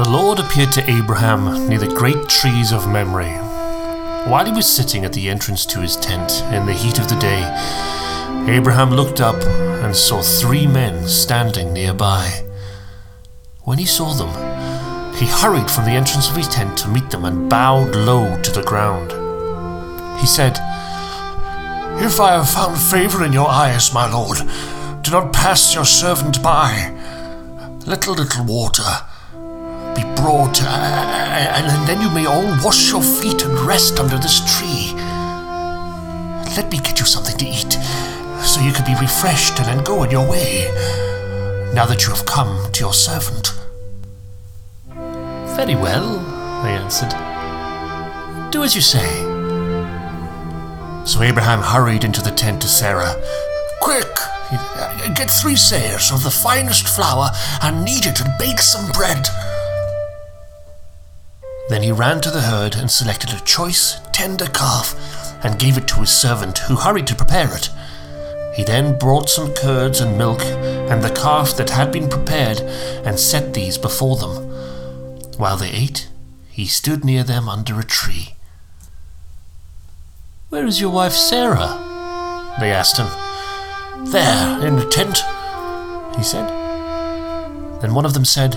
The Lord appeared to Abraham near the great trees of Mamre. While he was sitting at the entrance to his tent in the heat of the day, Abraham looked up and saw three men standing nearby. When he saw them, he hurried from the entrance of his tent to meet them and bowed low to the ground. He said, If I have found favor in your eyes, my lord, do not pass your servant by. Let a little water brought, uh, and then you may all wash your feet and rest under this tree. Let me get you something to eat, so you can be refreshed and then go on your way, now that you have come to your servant. Very well, I answered. Do as you say. So Abraham hurried into the tent to Sarah. Quick! Get three seahs of the finest flour and knead it and bake some bread. Then he ran to the herd and selected a choice, tender calf and gave it to his servant, who hurried to prepare it. He then brought some curds and milk and the calf that had been prepared and set these before them. While they ate, he stood near them under a tree. Where is your wife Sarah? They asked him. There, in the tent, he said. Then one of them said,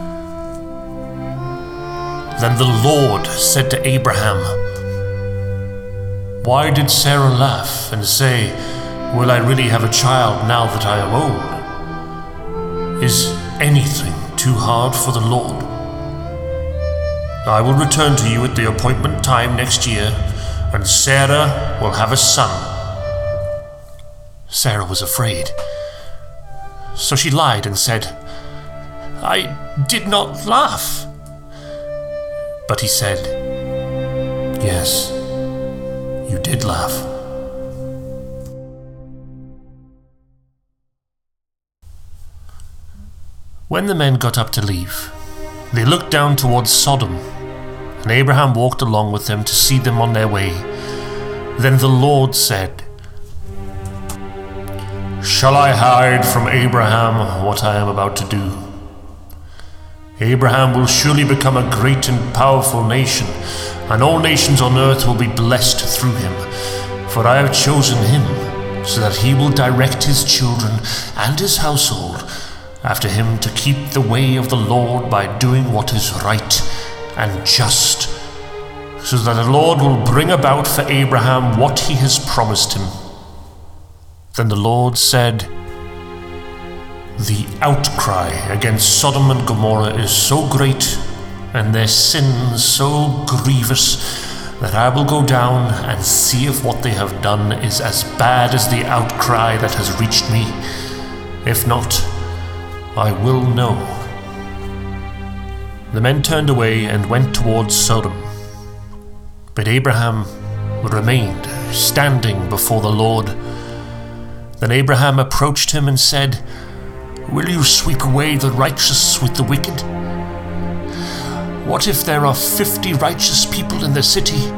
Then the Lord said to Abraham, Why did Sarah laugh and say, Will I really have a child now that I am old? Is anything too hard for the Lord? I will return to you at the appointment time next year, and Sarah will have a son. Sarah was afraid. So she lied and said, I did not laugh. But he said, Yes, you did laugh. When the men got up to leave, they looked down towards Sodom, and Abraham walked along with them to see them on their way. Then the Lord said, Shall I hide from Abraham what I am about to do? Abraham will surely become a great and powerful nation, and all nations on earth will be blessed through him. For I have chosen him, so that he will direct his children and his household after him to keep the way of the Lord by doing what is right and just, so that the Lord will bring about for Abraham what he has promised him. Then the Lord said, The outcry against Sodom and Gomorrah is so great, and their sin so grievous, that I will go down and see if what they have done is as bad as the outcry that has reached me. If not, I will know. The men turned away and went towards Sodom. But Abraham remained standing before the Lord. Then Abraham approached him and said, Will you sweep away the righteous with the wicked? What if there are fifty righteous people in the city?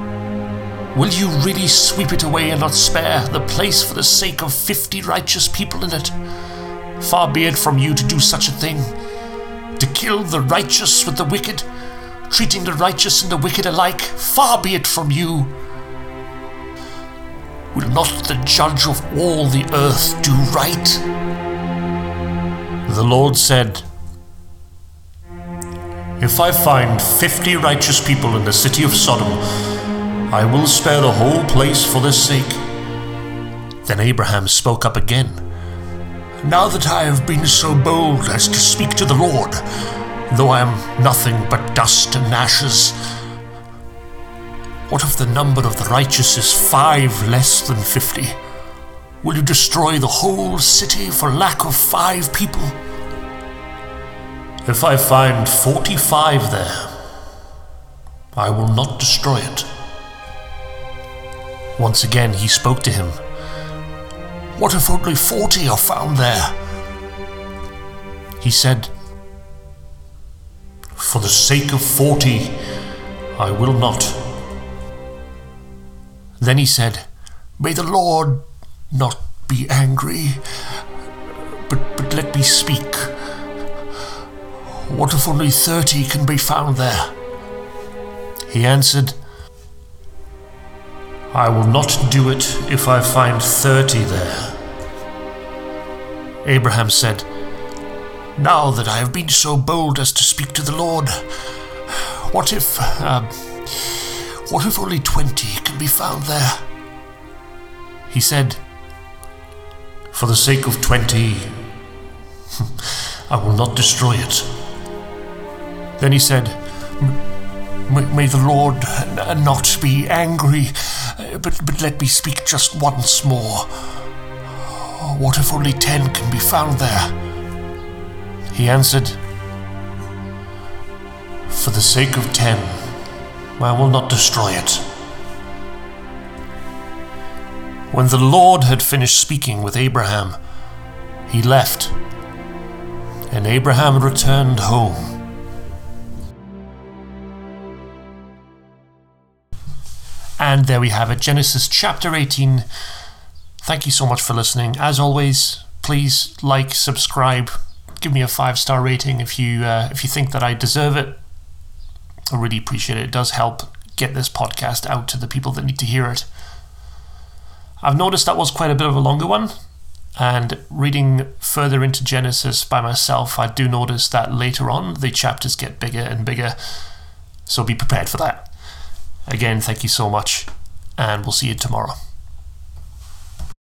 Will you really sweep it away and not spare the place for the sake of fifty righteous people in it? Far be it from you to do such a thing, to kill the righteous with the wicked, treating the righteous and the wicked alike. Far be it from you. Will not the judge of all the earth do right? The Lord said, If I find fifty righteous people in the city of Sodom, I will spare the whole place for their sake. Then Abraham spoke up again. Now that I have been so bold as to speak to the Lord, though I am nothing but dust and ashes, what if the number of the righteous is five less than fifty? Will you destroy the whole city for lack of five people? If I find 45 there, I will not destroy it. Once again he spoke to him. What if only forty are found there? He said, For the sake of forty, I will not. Then he said, May the Lord not be angry, but, but let me speak. What if only thirty can be found there? He answered, I will not do it if I find thirty there. Abraham said, Now that I have been so bold as to speak to the Lord, what if, um, what if only twenty can be found there? He said, For the sake of twenty, I will not destroy it. Then he said, May the Lord not be angry, uh, but, but let me speak just once more. What if only ten can be found there? He answered, For the sake of ten, I will not destroy it. When the Lord had finished speaking with Abraham, he left, and Abraham returned home. And there we have it, Genesis chapter 18. Thank you so much for listening. As always, please like, subscribe, give me a five star rating if you uh, if you think that I deserve it. I really appreciate it. It does help get this podcast out to the people that need to hear it. I've noticed that was quite a bit of a longer one, and reading further into Genesis by myself, I do notice that later on the chapters get bigger and bigger. So be prepared for that. Again, thank you so much, and we'll see you tomorrow.